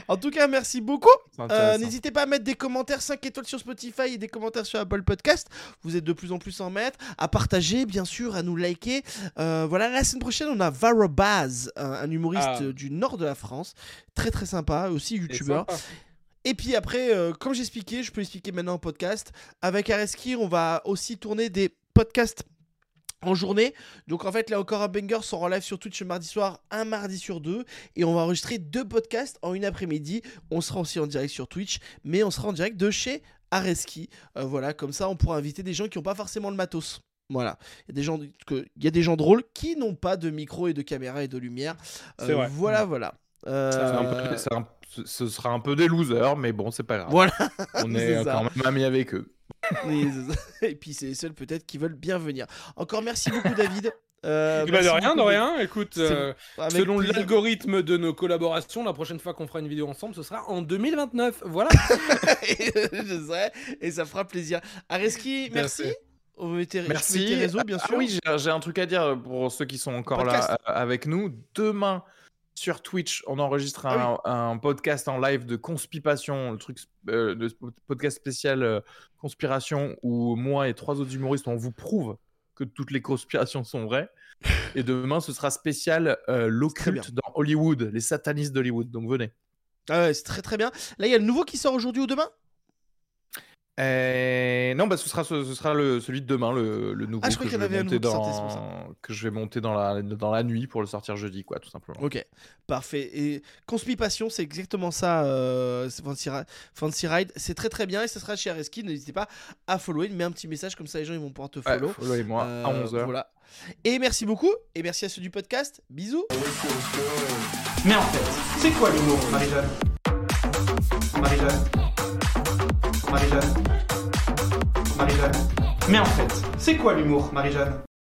En tout cas, merci beaucoup. Euh. N'hésitez pas à mettre des commentaires 5 étoiles sur Spotify et des commentaires sur Apple Podcast. Vous êtes de plus en plus en mettre. À partager, bien sûr, à nous liker. Euh, voilà, la semaine prochaine, on a Varo Baz, un, un humoriste Ah. du nord de la France. Très très sympa, aussi youtubeur. Et puis après, euh, comme j'expliquais, je peux expliquer maintenant en podcast. Avec Areski, on va aussi tourner des podcasts en journée. Donc en fait, là encore un banger sort en live sur Twitch le mardi soir, un mardi sur deux. Et on va enregistrer deux podcasts en une après-midi. On sera aussi en direct sur Twitch, mais on sera en direct de chez Areski. Euh, voilà, comme ça, on pourra inviter des gens qui n'ont pas forcément le matos. Voilà, il y a des gens, que- il y a des gens drôles qui n'ont pas de micro et de caméra et de lumière. Euh, vrai. Voilà, voilà. Euh, C'est un peu- c'est un- ce- sera un peu des losers, mais bon, c'est pas grave. Voilà. On est euh, ça. quand même amis avec eux. Et puis c'est les seuls peut-être qui veulent bien venir. Encore merci beaucoup David. Euh, Eh ben, de rien, de rien. Écoute, euh, selon l'algorithme de nos collaborations, la prochaine fois qu'on fera une vidéo ensemble, ce sera en 2029. Voilà. je sais, et ça fera plaisir. Areski, merci. Merci. Merci. tes réseaux, bien Ah sûr. oui, j'ai- un truc à dire pour ceux qui sont encore Podcast. là euh, avec nous. Demain, sur Twitch, on enregistre un, Ah un podcast en live de Conspipation, le truc, euh, le sp- podcast spécial euh, Conspiration, où moi et trois autres humoristes, on vous prouve que toutes les conspirations sont vraies. Et demain, ce sera spécial euh, l'occulte dans Hollywood, les satanistes d'Hollywood. Donc venez. Ah ouais, c'est très très bien. Là, il y a le nouveau qui sort aujourd'hui ou demain? Euh, non, bah, ce sera, ce, ce sera le, celui de demain, le, le nouveau Ah, je crois que, qu'il y en vais avait un monter dans, que je vais monter dans la, dans la nuit pour le sortir jeudi, quoi, tout simplement. Ok, parfait. Et Conspipation, c'est exactement ça, euh, Fancy, Ri- Fancy Ride. C'est très très bien et ça sera chez Areski. N'hésitez pas à follower, mets un petit message comme ça les gens ils vont pouvoir te Ouais, follow. follow-moi Euh, à 11h. Voilà. Et merci beaucoup. Et merci à ceux du podcast. Bisous. Mais en fait, c'est quoi l'humour, Marie-Jeanne? Marie-Jeanne. Marie-Jeanne. Marie-Jeanne. Mais en fait, c'est quoi l'humour, Marie-Jeanne?